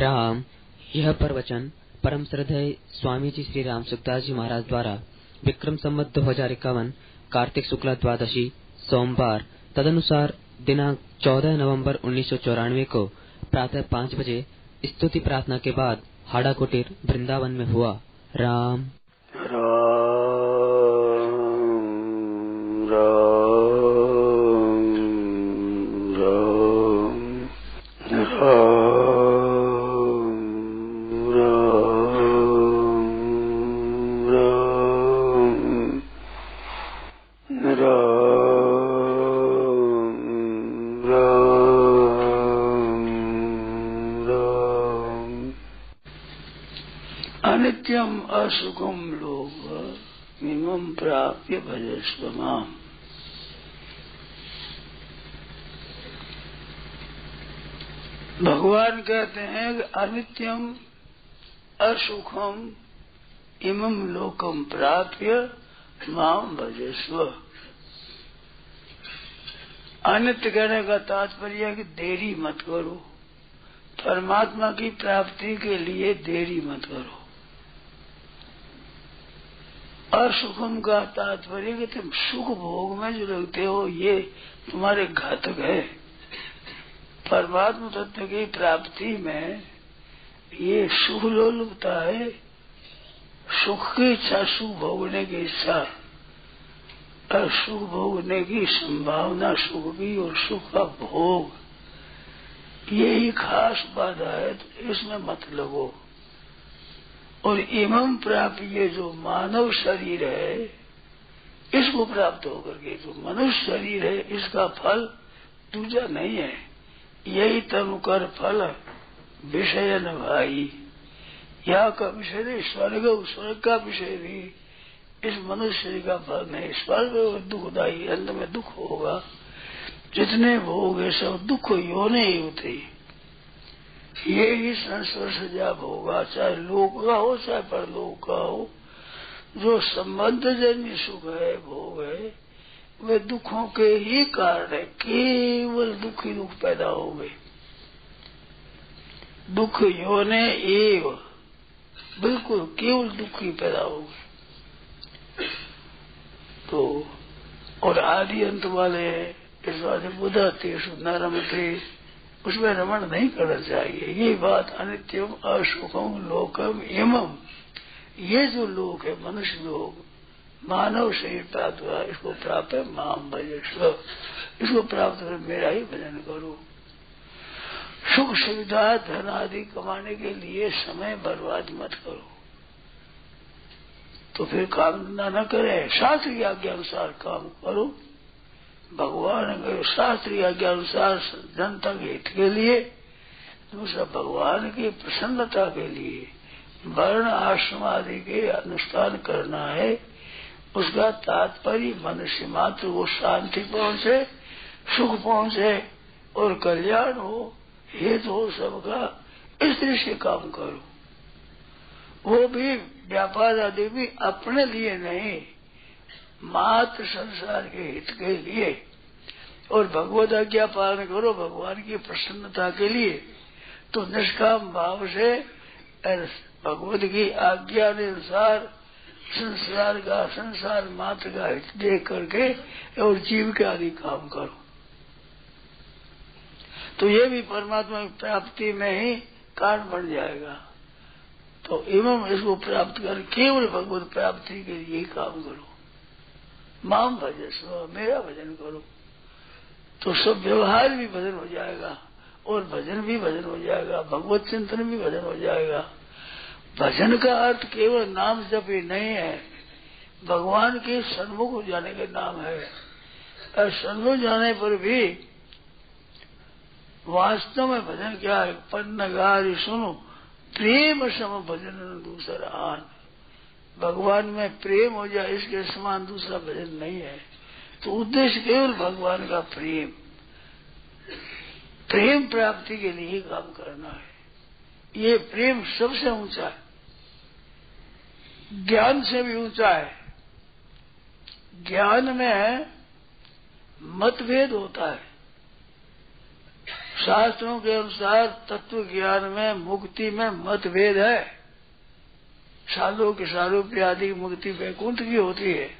राम, यह प्रवचन परम श्रद्धेय स्वामी जी श्री राम सुखदास जी महाराज द्वारा विक्रम संवत दो हज़ार इक्यावन कार्तिक शुक्ला द्वादशी सोमवार, तदनुसार दिनांक 14 नवंबर उन्नीस सौ चौरानवे को प्रातः पाँच बजे स्तुति प्रार्थना के बाद हाड़ा कुटीर वृंदावन में हुआ। राम। अनित्यम असुखम लोग मिमम प्राप्य भजस्व भगवान कहते हैं कि अनित्यम असुखम इमम लोकम प्राप्य माम भजस्व। अनित्य कहने का तात्पर्य कि देरी मत करो। परमात्मा की प्राप्ति के लिए देरी मत करो। असुखम का तात्पर्य कि तुम सुख भोग में जो लगते हो, ये तुम्हारे घातक है। परमात्मा तत्व की प्राप्ति में ये सुख लोलुपता है, सुख की इच्छा सुख भोगने की इच्छा और सुख भोगने की संभावना सुख की और सुख का भोग यही खास बाधा है तो इसमें मत लगो। और इमम प्राप्त ये जो मानव शरीर है, इसको प्राप्त होकर के जो मनुष्य शरीर है, इसका फल दूजा नहीं है। यही तनुकर फल विषय न भाई। यहाँ का विषय नहीं, स्वर्ग स्वर्ग का विषय भी इस मनुष्य का फल नहीं। स्वर्ग दुखदायी अंत में दुख होगा। जितने भोग है, सब दुख योने ही होते ये ही संस्पर्श जब होगा चाहे लोक का हो चाहे परलोक का हो, जो संबंध जन्य सुख है, भोग है, वे दुखों के ही कारण है। केवल दुख दुख पैदा हो गए। दुख योने एव, बिल्कुल केवल दुख ही पैदा हो गए। तो और आदि अंत वाले इस वाले बुधा थे नरम थे उसमें रमण नहीं करना चाहिए। ये बात अनित्यम, अशुभम, लोकम एवं ये जो लोक है, मनुष्य लोग मानव शरीर प्राप्त हुआ, इसको प्राप्त है माम भजस्व। इसको प्राप्त कर मेरा ही भजन करो। सुख सुविधा, धन आदि कमाने के लिए समय बर्बाद मत करो। तो फिर काम धंधा न करे। शास्त्र की आज्ञा अनुसार काम करो। भगवान के शास्त्रीय आज्ञा अनुसार जनता के हित के लिए, दूसरा भगवान की प्रसन्नता के लिए, वर्ण आश्रम आदि के अनुष्ठान करना है, उसका तात्पर्य मनुष्य मात्र वो शांति पहुँचे, सुख पहुँचे और कल्याण हो, हेतु हो सबका, इस से काम करो। वो भी व्यापार आदि भी अपने लिए नहीं मात्र संसार के हित के लिए। और भगवत आज्ञा पालन करो भगवान की प्रसन्नता के लिए। तो निष्काम भाव से भगवत की आज्ञा अनुसार संसार का, संसार मात्र का हित देख करके और जीव के आदि काम करो। तो ये भी परमात्मा की प्राप्ति में ही कारण बन जाएगा। तो एवं इसको प्राप्त कर केवल भगवत प्राप्ति के लिए काम करो। माम भजस्व मेरा भजन करो। तो सब व्यवहार भी भजन हो जाएगा, और भजन भी भजन हो जाएगा, भगवत चिंतन भी भजन हो जाएगा। भजन का अर्थ केवल नाम जप ही नहीं है, भगवान के सन्मुख जाने का नाम है। और सन्मुख जाने पर भी वास्तव में भजन क्या है? पन्नगारी सुनो, प्रेम सम भजन दूसरा आन। भगवान में प्रेम हो जाए, इसके समान दूसरा भजन नहीं है। तो उद्देश्य केवल भगवान का प्रेम। प्रेम प्राप्ति के लिए ही काम करना है। ये प्रेम सबसे ऊँचा है। ज्ञान से भी ऊँचा है। ज्ञान में मतभेद होता है। शास्त्रों के अनुसार तत्व ज्ञान में मुक्ति में मतभेद है। साधु के सारूप्य आदि मुक्ति वैकुंठ की होती है।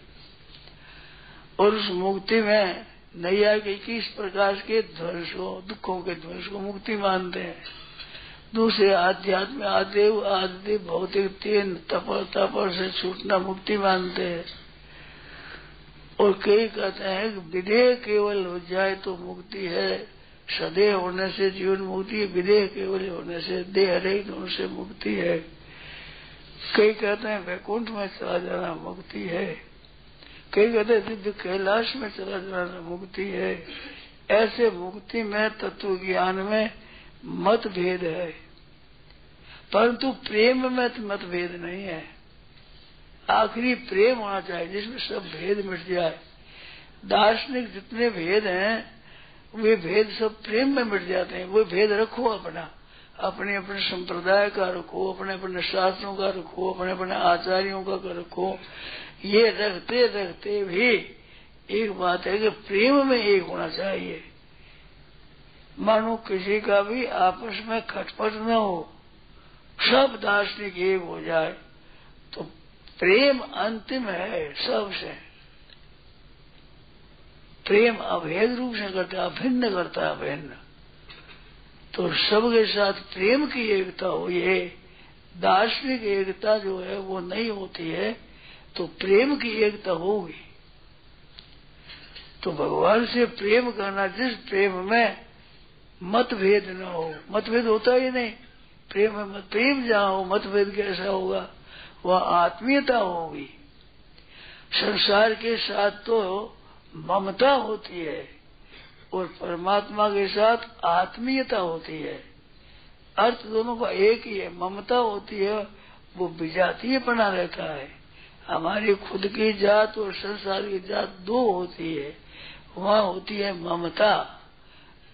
और उस मुक्ति में नैया के इक्कीस प्रकार के ध्वंसों, दुखों के ध्वंस को मुक्ति मानते हैं। दूसरे आध्यात्म आदेव, आदि भौतिक, तीन तपर तपर से छूटना मुक्ति मानते हैं। और कई कहते हैं कि विदेह केवल हो जाए तो मुक्ति है। सदैव होने से जीवन मुक्ति है, विदेह केवल होने से, देह रहित होने से मुक्ति है। कई कहते हैं, वैकुंठ में चला जाना मुक्ति है। कई कहते हैं, दिव्य कैलाश में चला जाना मुक्ति है। ऐसे मुक्ति में तत्व ज्ञान में मतभेद है। परंतु प्रेम में तो मतभेद नहीं है। आखिरी प्रेम होना चाहिए, जिसमें सब भेद मिट जाए। दार्शनिक जितने भेद हैं, वे भेद सब प्रेम में मिट जाते हैं। वो भेद रखो अपना। अपने अपने संप्रदाय का रखो, अपने अपने शास्त्रों का रखो, अपने अपने आचार्यों का रखो। ये रखते रखते भी एक बात है कि प्रेम में एक होना चाहिए। मानो किसी का भी आपस में खटपट न हो, सब दार्शनिक एक हो जाए तो प्रेम अंतिम है सबसे। प्रेम अभेद रूप से करता है, अभिन्न करता है, अभिन्न। तो सबके साथ प्रेम की एकता हो ये दार्शनिक एकता जो है वो नहीं होती है तो प्रेम की एकता होगी। तो भगवान से प्रेम करना, जिस प्रेम में मतभेद न हो, मतभेद होता ही नहीं। प्रेम मत, प्रेम जहाँ हो, मतभेद कैसा होगा? वह आत्मीयता होगी। संसार के साथ तो ममता होती है। और परमात्मा के साथ आत्मीयता होती है। अर्थ दोनों का एक ही है, ममता होती है, वो विजातीय बना रहता है। हमारी खुद की जात और संसार की जात दो होती है। वहाँ होती है ममता।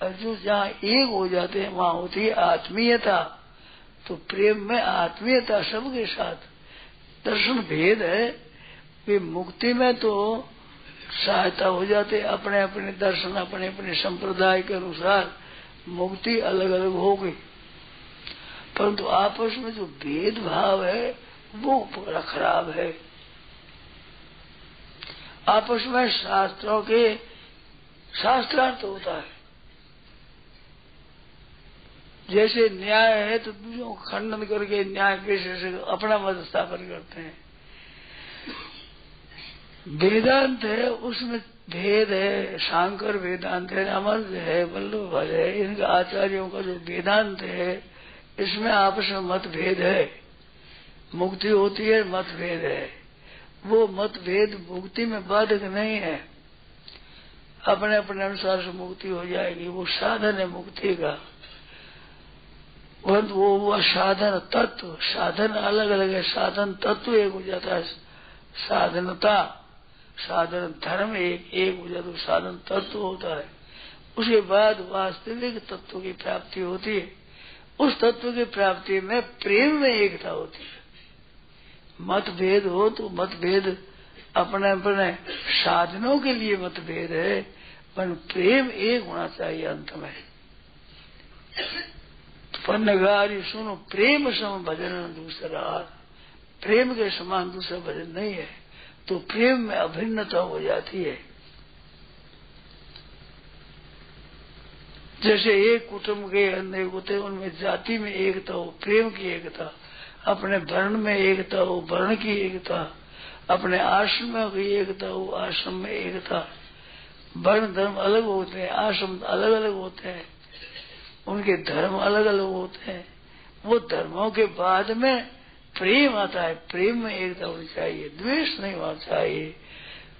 और जो जहाँ एक हो जाते हैं, वहाँ होती है आत्मीयता। तो प्रेम में आत्मीयता सबके साथ। दर्शन भेद है। वे मुक्ति में तो सहायता हो जाते अपने अपने दर्शन, अपने अपने संप्रदाय के अनुसार मुक्ति अलग अलग हो गई। परंतु आपस में जो भेदभाव है, वो बड़ा खराब है। आपस में शास्त्रों के शास्त्रार्थ होता है। जैसे न्याय है तो दूसरों को खंडन करके न्याय से अपना मत स्थापन करते हैं। वेदांत है, उसमें भेद है, शांकर वेदांत है, अमर है, वल्लभ है, इनके आचार्यों का जो वेदांत है, इसमें आपस में मतभेद है। मुक्ति होती है, मतभेद है। वो मतभेद मुक्ति में बाधक नहीं है। अपने अपने अनुसार से मुक्ति हो जाएगी, वो साधन है मुक्ति का। परंतु वो हुआ साधन तत्व। साधन अलग अलग है, साधन तत्व एक हो जाता है, साधनता। साधन धर्म एक एक हो जाता है साधन तत्व होता है। उसके बाद वास्तविक तत्व की प्राप्ति होती है। उस तत्व की प्राप्ति में प्रेम में एकता होती है। मतभेद हो तो मतभेद अपने अपने साधनों के लिए मतभेद है, पर प्रेम एक होना चाहिए अंत में। पन्नगारी सुनो, प्रेम सम भजन दूसरा। प्रेम के समान दूसरा भजन नहीं है। तो प्रेम में अभिन्नता हो जाती है। जैसे एक कुटुंब के अनेक होते उनमें जाति में एकता हो, प्रेम की एकता, अपने वर्ण में एकता हो वर्ण की एकता, अपने आश्रम की एकता हो, आश्रम में एकता। वर्ण धर्म अलग होते हैं, आश्रम अलग अलग होते हैं। उनके धर्म अलग अलग होते हैं। वो धर्मों के बाद में प्रेम आता है, प्रेम में एकता होनी चाहिए, द्वेष नहीं होना चाहिए।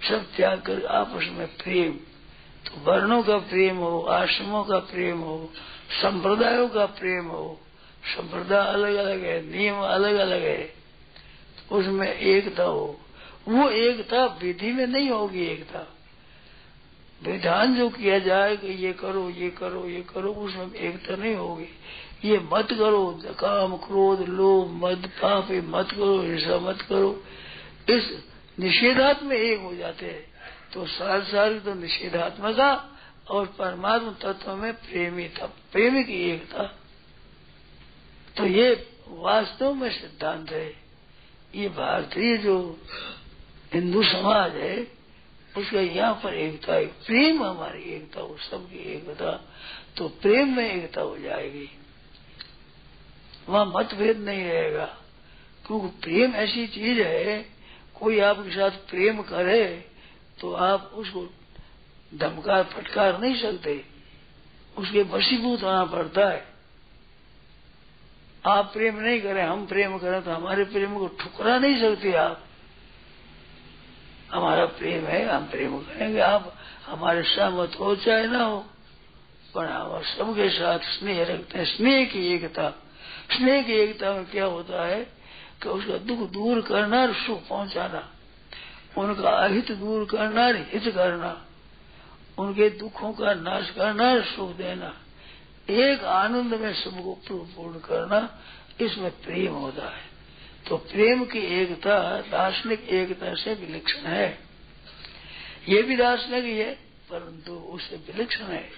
सब त्याग कर आपस में प्रेम। तो वर्णों का प्रेम हो, आश्रमों का प्रेम हो, संप्रदायों का प्रेम हो, संप्रदाय अलग अलग है, नियम अलग अलग है उसमें एकता हो। वो एकता विधि में नहीं होगी एकता। विधान जो किया जाए कि ये करो ये करो ये करो, उसमें एकता नहीं होगी। ये मत करो काम क्रोध, लोभ, मद, पाप, ये मत करो ऐसा मत करो। इस निषेधात्म एक हो जाते हैं। तो सार सार तो था और परमात्मा तत्व में प्रेमी था। प्रेमी की एकता तो ये वास्तव में सिद्धांत है। ये भारतीय जो हिंदू समाज है, उसका यहाँ पर एकता है। प्रेम हमारी एकता हो सबकी एकता। तो प्रेम में एकता हो जाएगी। वहाँ मतभेद नहीं रहेगा। क्योंकि प्रेम ऐसी चीज़ है, कोई आपके साथ प्रेम करे तो आप उसको धमकार, फटकार नहीं सकते। उसके वशीभूत होना पड़ता है। आप प्रेम नहीं करें, हम प्रेम करें तो हमारे प्रेम को ठुकरा नहीं सकते आप। हमारा प्रेम है, हम प्रेम करेंगे। आप हमारे सहमत हो चाहे ना हो, पर हम सबके साथ स्नेह रखते हैं, स्नेह की एकता। स्नेह की एकता में क्या होता है कि उसका दुख दूर करना और सुख पहुंचाना, उनका अहित दूर करना और हित करना, उनके दुखों का नाश करना और सुख देना, एक आनंद में सबको पूर्ण करना इसमें प्रेम होता है। तो प्रेम की एकता, दार्शनिक एकता से विलक्षण है। ये भी दार्शनिक ही है, परंतु उससे विलक्षण है।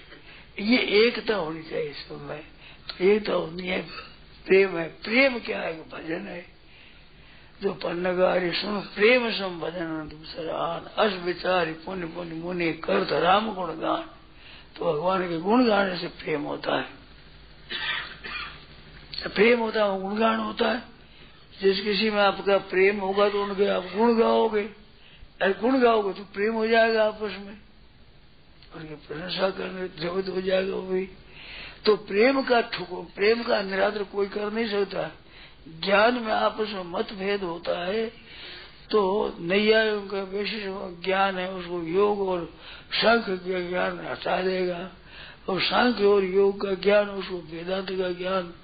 ये एकता होनी चाहिए सब तो एकता होनी है। प्रेम है, प्रेम क्या है भजन है? जो पन्नगारी सुन, प्रेम सम भजन दूसरा अस विचारी पुण्य पुण्य मुनि करत राम गुण गान। तो भगवान के गुण गाने से प्रेम होता है। प्रेम होता है गुणगान होता है। जिस किसी में आपका प्रेम होगा तो उनके आप गुण गाओगे। अरे गुण गाओगे तो प्रेम हो जाएगा आपस में। उनकी प्रशंसा करने जगत हो जाएगा वही तो प्रेम का प्रेम का निरादर कोई कर नहीं सकता। ज्ञान में आपस में मतभेद होता है तो नैया का विशेष ज्ञान है, उसको योग और सांख्य का ज्ञान हटा देगा। और सांख्य और योग का ज्ञान, उसको वेदांत का ज्ञान,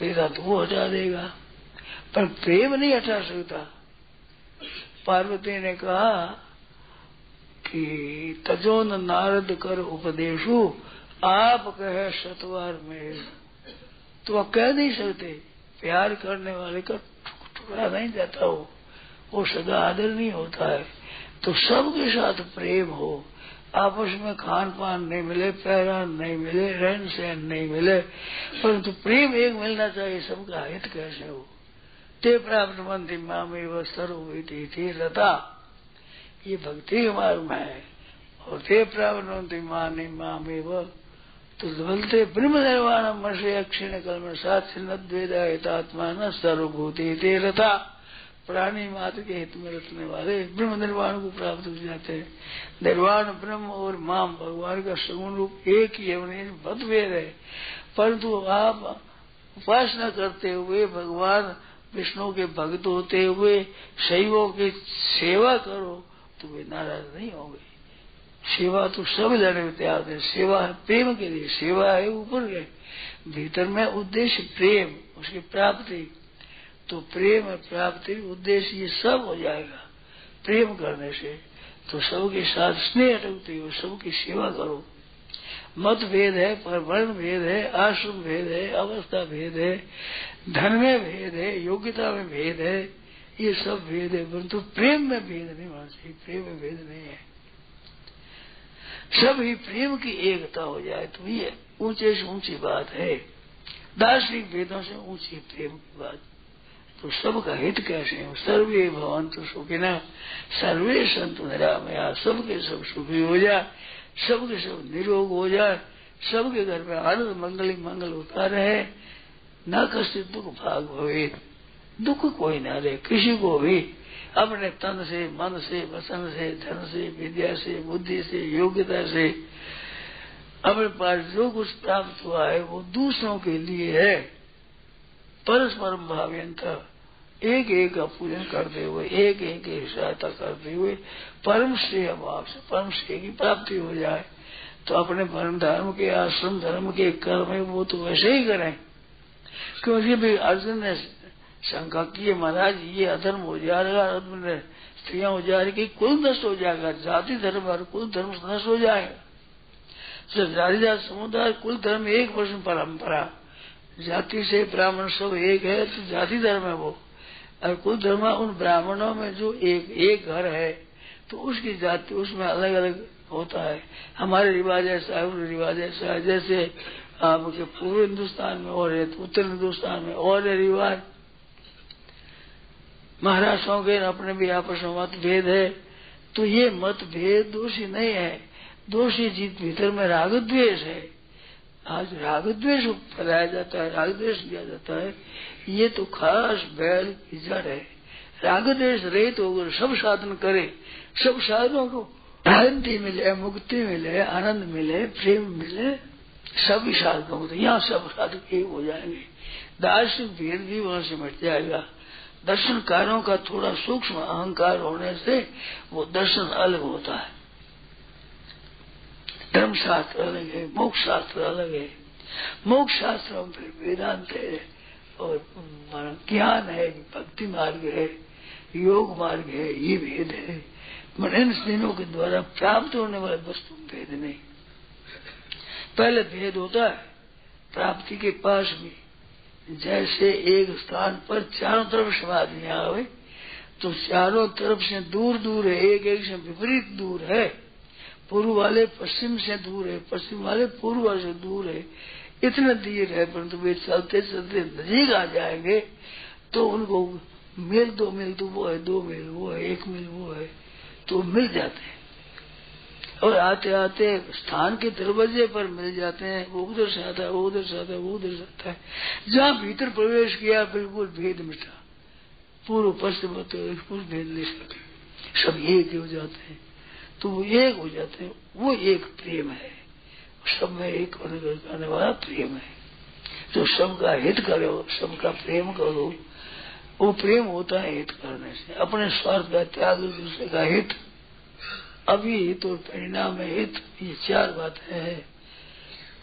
वेदांत वो हटा देगा। पर प्रेम नहीं हटा सकता। पार्वती ने कहा कि तजोन नारद कर उपदेशु आप कहे सतवार में तो आप कह नहीं सकते, प्यार करने वाले का टुकड़ा नहीं जाता हो, वो सदा आदर नहीं होता है। तो सबके साथ प्रेम हो, आपस में खान पान नहीं मिले, पैरान नहीं मिले रहन सहन नहीं मिले, परंतु तो प्रेम एक मिलना चाहिए, सबका हित कैसे हो? ते प्राप्त मंत्री मामी व सर्वती थी लता ये भक्ति के मार्ग में है। और ते प्राप्त मंत्री मानी मामी व तो बोलते ब्रह्म निर्वाण मर्षे अक्षिण द्वेदात्मा न सर्वभूति लता प्राणी मात्र के हित में रखने वाले ब्रह्म निर्वाण को प्राप्त हो जाते हैं। निर्वाण ब्रह्म और माम भगवान का सगुण रूप एक ही है मतभेद है। परंतु आप उपासना करते हुए भगवान विष्णु के भक्त होते हुए शैवों की सेवा करो तो वे नाराज़ नहीं होंगे। सेवा तो सब लड़े तैयार है सेवा है प्रेम के लिए, सेवा है ऊपर के। भीतर में उद्देश्य प्रेम, उसकी प्राप्ति। तो प्रेम और प्राप्ति, उद्देश्य ये सब हो जाएगा प्रेम करने से। तो सबके साथ स्नेह रखते हो सबकी सेवा करो। मत भेद है पर वर्ण भेद है, आश्रम भेद है, अवस्था भेद है, धन में भेद है, योग्यता में भेद है। ये सब भेद है, परंतु प्रेम में भेद नहीं होना चाहिए। प्रेम में भेद नहीं है। ही प्रेम की एकता हो जाए तो ये ऊँचे से ऊँची बात है। दार्शनिक वेदों से ऊँची प्रेम की बात। तो सबका हित कैसे हो? सर्वे भवन तो सुखिना, सर्वे संत निरामया। सबके सब सुखी हो जाए, सबके सब निरोग हो जाए, सबके घर में आनंद, मंगल मंगल होता रहे। न कष्ट दुख भाग भवे दुख कोई ना रहे किसी को भी अपने तन से, मन से वसन से, धन से, विद्या से, बुद्धि से, योग्यता से अपने पास जो कुछ प्राप्त हुआ है, वो दूसरों के लिए है। परस्पर भाव्यंत एक एक का पूजन करते हुए एक एक की सहायता करते हुए परम श्रेय भाव से परम श्रेय की प्राप्ति हो जाए। तो अपने परम धर्म के आश्रम, धर्म के कर्म है, वो तो वैसे ही करें। क्योंकि भी अर्जुन ने शंका की महाराज, ये अधर्म हो जाएगा स्त्रियाँ हो जाएगी कुल नष्ट हो जाएगा, जाति धर्म और कुल धर्म नष्ट हो जाएगा। तो जाति समुदाय, कुल धर्म एक वर्ष परंपरा। जाति से ब्राह्मण सब एक है तो जाति धर्म है वो। और कुल धर्म उन ब्राह्मणों में जो एक एक घर है तो उसकी जाति उसमें अलग अलग होता है। हमारे रिवाज ऐसा है रिवाज ऐसा है। जैसे आपके पूर्व हिंदुस्तान में और है तो उत्तर हिंदुस्तान में और है रिवाज। महाराष्ट्रों के अपने भी आपस में मत भेद है। तो ये मत भेद दोषी नहीं है। दोषी जीत भीतर में राग द्वेष है। आज राग द्वेष फैलाया जाता है, राग द्वेष दिया जाता है। ये तो खास बैल की जड़ है। राग द्वेष रहे तो अगर सब साधन करे। सब साधनों को शांति मिले, मुक्ति मिले, आनंद मिले, प्रेम मिले। सभी साधनों को यहाँ सब साधक एक हो जाएँगे। दार्शनिक भेद भी वहाँ से मिट जाएगा। दर्शनकारों का थोड़ा सूक्ष्म अहंकार होने से वो दर्शन अलग होता है। धर्म शास्त्र अलग है मोक्ष शास्त्र अलग है। मोक्ष शास्त्र में फिर वेदांत है और ज्ञान है, भक्ति मार्ग है, योग मार्ग है, ये भेद है। मन इन दिनों के द्वारा प्राप्त होने वाले वस्तु भेद नहीं। पहले भेद होता है, प्राप्ति के पास भी। जैसे एक स्थान पर चारों तरफ़ समाधि आवे तो चारों तरफ़ से दूर दूर है, एक एक से विपरीत दूर है। पूर्व वाले पश्चिम से दूर है, पश्चिम वाले पूर्व वाले से दूर है। इतने दूर है, परंतु वे चलते चलते नजीक आ जाएँगे तो उनको मिल दो मिल तो वो है, दो मिल, वो है, एक मिल, वो है तो मिल जाते हैं। और आते आते स्थान के दरवाजे पर मिल जाते हैं, वो उधर से आता है, वो उधर से आता है, वो उधर से आता है। जहाँ भीतर प्रवेश किया, बिल्कुल भेद मिटा। पूर्व पश्चिम कुछ भेद नहीं सकते। सब एक हो जाते हैं। तो वो एक हो जाते हैं। वो एक प्रेम है। सब में एक होने करने वाला प्रेम है। जो सबका हित करो सबका प्रेम करो, वो प्रेम होता है हित करने से। अपने स्वार्थ का त्याग दूसरे का हित अभी हित और परिणाम हित, ये चार बातें हैं।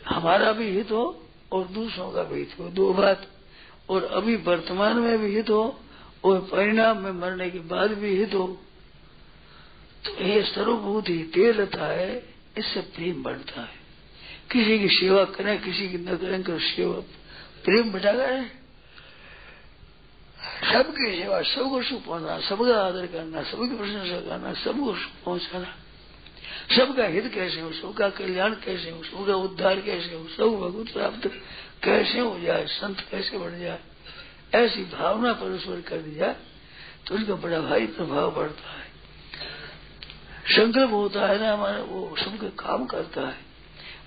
हमारा भी हित हो और दूसरों का भी हित हो, दो बात। और अभी वर्तमान में भी हित हो और परिणाम में मरने के बाद भी हित हो। तो ये सर्वभूत ही तेल रहता है, इससे प्रेम बढ़ता है। किसी की सेवा करें, किसी की न करें, कर सेवा। प्रेम बढ़ा करें सबकी सेवा सबको सुख पहुंचाना सबका आदर करना सबकी प्रशंसा करना सबको सुख पहुंचाना सबका हित कैसे हो सबका कल्याण कैसे हो सबका उद्धार कैसे हो सब भगवत प्राप्त कैसे हो जाए संत कैसे बढ़ जाए ऐसी भावना परस्पर कर दिया तो उसका बड़ा भारी प्रभाव पड़ता है संकल्प होता है ना हमारा वो सबके काम करता है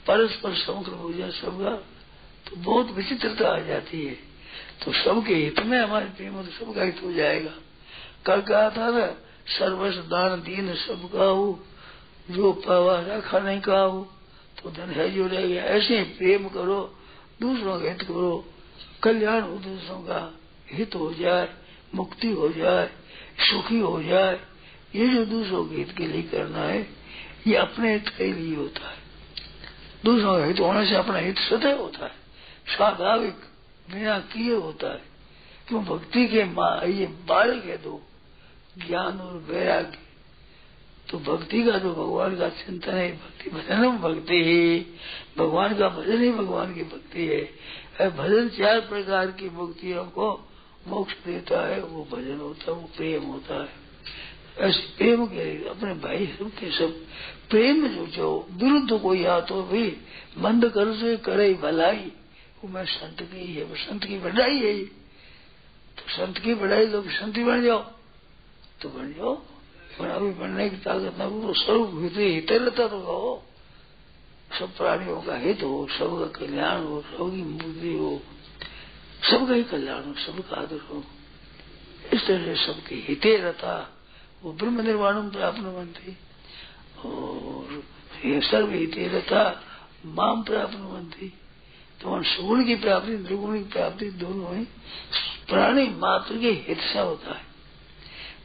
परस्पर संकल्प हो जाए सबका तो बहुत विचित्रता आ जाती है तो सबके हित में हमारे प्रेम तो सबका हित हो जाएगा। कल कहा था ना, सर्वस्व दान दीन सबका हो जो पावा रखा नहीं कहा। हो तो धन है जो रह गया, ऐसे ही प्रेम करो, दूसरों का हित करो। कल्याण हो दूसरों का, हित हो जाए, मुक्ति हो जाए, सुखी हो जाए। ये जो दूसरों के हित के लिए करना है, ये अपने हित के लिए होता है। दूसरों का हित होने से अपना हित सदैव होता है। स्वाभाविक। बिना किए होता है क्यों भक्ति के ये बालक है दो, ज्ञान और वैराग्य। तो भक्ति का तो भगवान का चिंतन है, भक्ति भजन भक्ति ही। भगवान का भजन ही भगवान की भक्ति है। भजन चार प्रकार की भक्तियों को मोक्ष देता है, वो भजन होता है, वो प्रेम होता है। ऐसे प्रेम के अपने भाई सब के सब प्रेम जो जो विरुद्ध कोई आ तो भी मंद कर से करे भलाई। मैं, संत की है वो संत की बढ़ाई है तो संत की बढ़ाई तो संत बन जाओ। तो बन जाओ। पर अभी बनने की ताकत न वो स्वरूप हित रहता तो कहो सब प्राणियों का हित हो, सबका कल्याण हो, सबकी मुक्ति हो। सबका ही कल्याण हो, सबका आदर हो। इस तरह से सबके हिते रहता वो ब्रह्म निर्वाण प्राप्त बनती। और ये सर्व हिते रहता माम प्राप्त बनती। तो सुगुण की प्राप्ति दुर्गुण की प्राप्ति दोनों ही प्राणी मात्र के हित से होता है।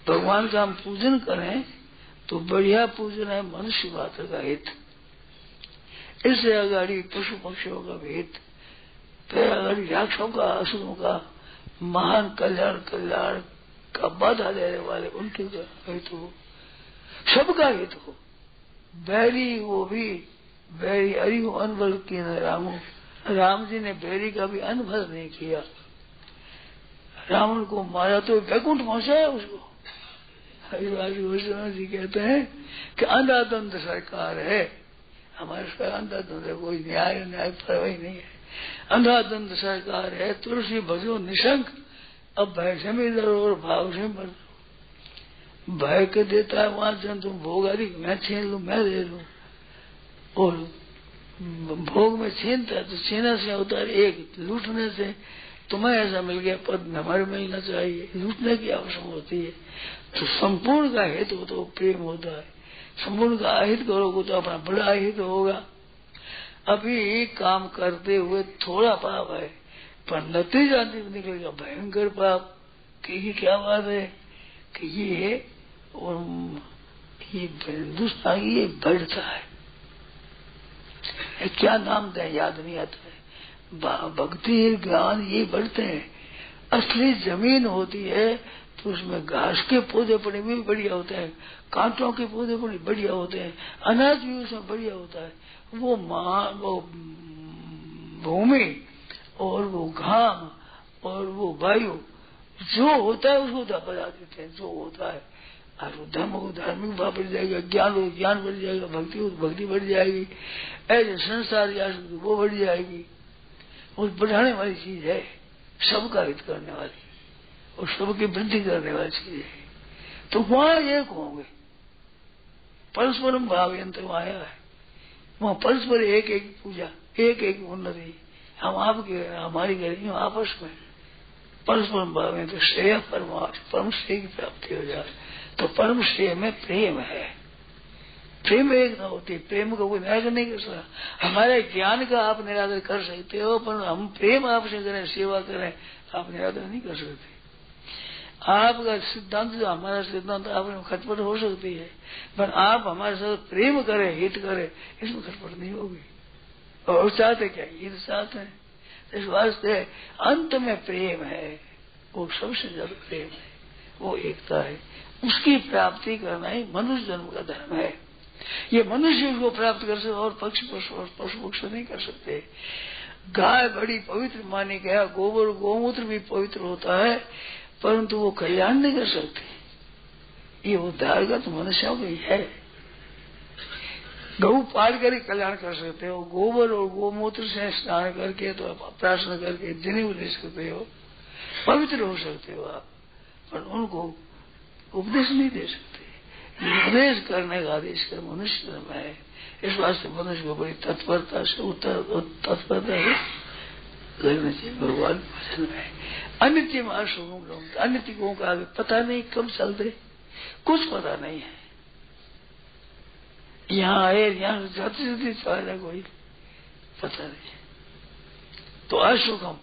भगवान का हम पूजन करें तो बढ़िया पूजन है मनुष्य मात्र का हित। इससे अगाड़ी पशु पक्षियों का भी हित। फिर अगाड़ी राक्षों का, असुरों का, महान कल्याण कल्याण का बाधा देने वाले उनके हित हो। सबका हित हो। बैरी वो भी, बैरी अरि हो अनबल की रामो राम जी ने बैरी का भी अनुभव नहीं किया। रावण को मारा तो वैकुंठ पहुँचाया उसको। जी कहते हैं कि अंधाधुंध सरकार है। हमारे सरकार अंधाधुंध है, कोई न्याय न्याय परवाही नहीं है। अंधाधुंध सरकार है, तुलसी भजो निशंक, अब भय से भी डरो और भाव से मर भय के देता है, वहाँ से तुम भोग मैं छीन लू, मैं दे लू। और भोग में छीनता है तो छीना से है एक लूटने से तुम्हें ऐसा मिल गया, पद हमारे मिलना चाहिए। लूटने की आवश्यक होती है। तो संपूर्ण का हित हो तो प्रेम होता है। संपूर्ण का अहित करोगे तो अपना बड़ा अहित होगा। अभी एक काम करते हुए थोड़ा पाप है, पर नतीजा निकलेगा। भयंकर पाप। कि क्या बात है? कि ये और ये हिंदुस्तान ये बढ़ता है। क्या नाम दे? याद नहीं आता है। भक्ति, ज्ञान ये बढ़ते हैं। असली ज़मीन होती है तो उसमें घास के पौधे पड़े भी बढ़िया होते हैं, कांटों के पौधे पड़े बढ़िया होते हैं, अनाज भी उसमें बढ़िया होता है। वो माँ, वो भूमि और वो घाम और वो वायु, जो होता है उसको बता देते हैं, जो होता है। धर्म को धार्मिक भाव बढ़ जाएगा, ज्ञान हो ज्ञान बढ़ जाएगा, भक्ति हो भक्ति बढ़ जाएगी, ऐसे संसार या वो बढ़ जाएगी। वो बढ़ाने वाली चीज़ है, सबका हित करने वाली, और सबकी वृद्धि करने वाली चीज़ है। तो वहाँ एक होंगे। परस्परम भाव यंत्र आया है। वहाँ परस्पर एक एक पूजा, एक एक उन्नति हम आपके, हमारी करेंगे आपस में परस्परम भाव यंत्र, श्रेय परमार्थ, परम श्रेय की प्राप्ति हो जाए। तो परम श्रेय में प्रेम है। प्रेम एक न होती, प्रेम का कोई निराकर नहीं कर सकता। हमारे ज्ञान का आप निराकर कर सकते हो, पर हम प्रेम आपसे करें, सेवा करें, आप निराकर नहीं कर सकते। आपका सिद्धांत जो हमारा सिद्धांत आप खटपट हो सकती है, पर आप हमारे साथ प्रेम करें, हित करें, इसमें खटपट नहीं होगी। और चाहते क्या? हित चाहते हैं। इस वास्ते अंत में प्रेम है, वो सबसे ज़्यादा प्रेम है। वो एकता है। उसकी प्राप्ति करना ही मनुष्य जन्म का धर्म है। ये मनुष्य को प्राप्त कर सकते और पक्ष पशु पशु पक्ष नहीं कर सकते। गाय बड़ी पवित्र मानी गया, गोबर गोमूत्र भी पवित्र होता है, परंतु वो कल्याण नहीं कर सकते। ये उद्धार का मनुष्यों है गऊ पाल कर ही कल्याण कर सकते हो, गोबर और गोमूत्र से स्नान करके तो प्रार्थना करके दिन ले सकते हो, पवित्र हो सकते हो आप। पर उनको उपदेश नहीं दे सकते। उपदेश करने का आदेश कर मनुष्य धर्म है। इस वास्ते मनुष्य को बड़ी तत्परता से उत्तर, तत्परता है लगना चाहिए, भगवान भजन में अनित्य में अशुभ लोग, अनित्य को का पता नहीं कब चलते कुछ पता नहीं है। यहाँ आए, यहाँ जाते जाते चला कोई पता नहीं। तो अशुभम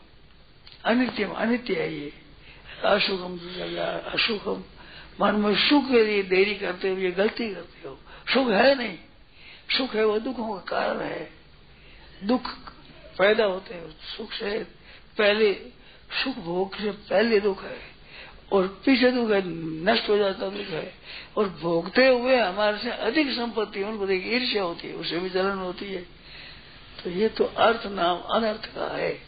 अनित्यम, अनित्य है ये। दूसरा अशुभम मन में सुख के लिए देरी करते हुए गलती करते हो। सुख है नहीं। सुख है, वो दुखों का कारण है। दुख पैदा होते हैं, सुख से पहले सुख भोग से पहले दुख है। और पीछे दुख है, नष्ट हो जाता दुख है। और भोगते हुए हमारे से अधिक संपत्ति, उनको देख ईर्ष्या होती है, उसे भी जलन होती है। तो ये तो अर्थ नाम अनर्थ का है।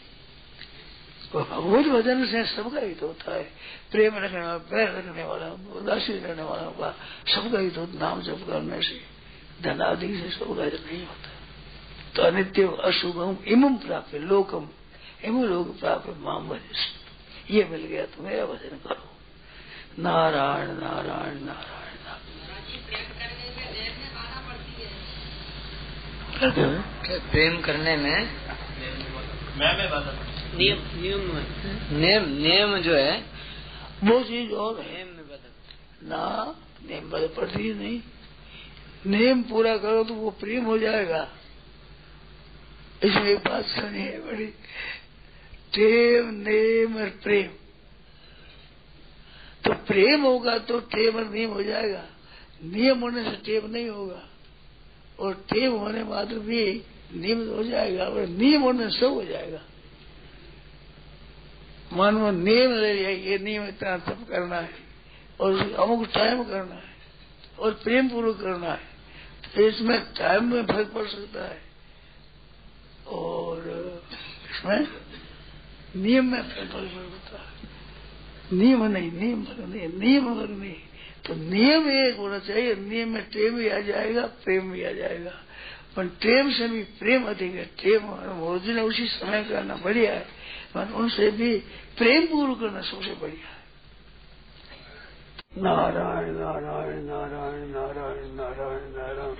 भगवत भजन से सबका हित होता है। प्रेम रखने वाला पैर रखने वाला उदासी रहने वाला का सबका हित होता नाम जप करने से धनादि से सबका हित नहीं होता। तो अनित्य अशुभम इमम प्राप्त लोकम इम लोग प्राप्त माम भजन ये मिल गया तो मेरा भजन करो। नारायण नारायण नारायण। नारायण प्रेम करने में? नियम नियम नियम नियम जो है वो चीज़ और है। में बदल। ना नियम बदल पड़ती है नहीं। नियम पूरा करो तो वो प्रेम हो जाएगा। इसमें एक बात सुनी है बड़ी। टेम नेम और प्रेम। तो प्रेम होगा तो टेम और नियम हो जाएगा। नियम होने से टेम नहीं होगा। और टेम होने मात्र भी नियम हो जाएगा और नियम होने से सब हो जाएगा। मन में नियम ले लिया, ये नियम इतना तप करना है। और अमुक टाइम करना है, और प्रेम पूर्वक करना है। तो इसमें टाइम में फ़र्क पड़ सकता है। और इसमें नियम में फ़र्क पड़ सकता है। नियम नहीं नियम नहीं नियम नहीं तो नियम एक होना चाहिए। नियम में टेम भी आ जाएगा, प्रेम भी आ जाएगा। पर टेम से भी प्रेम अधिक है। टेम भोजन उसी समय करना बढ़िया है। पर उनसे भी प्रेम पूर्व करना सबसे बढ़िया है। नारायण नारायण नारायण नारायण नारायण नारायण।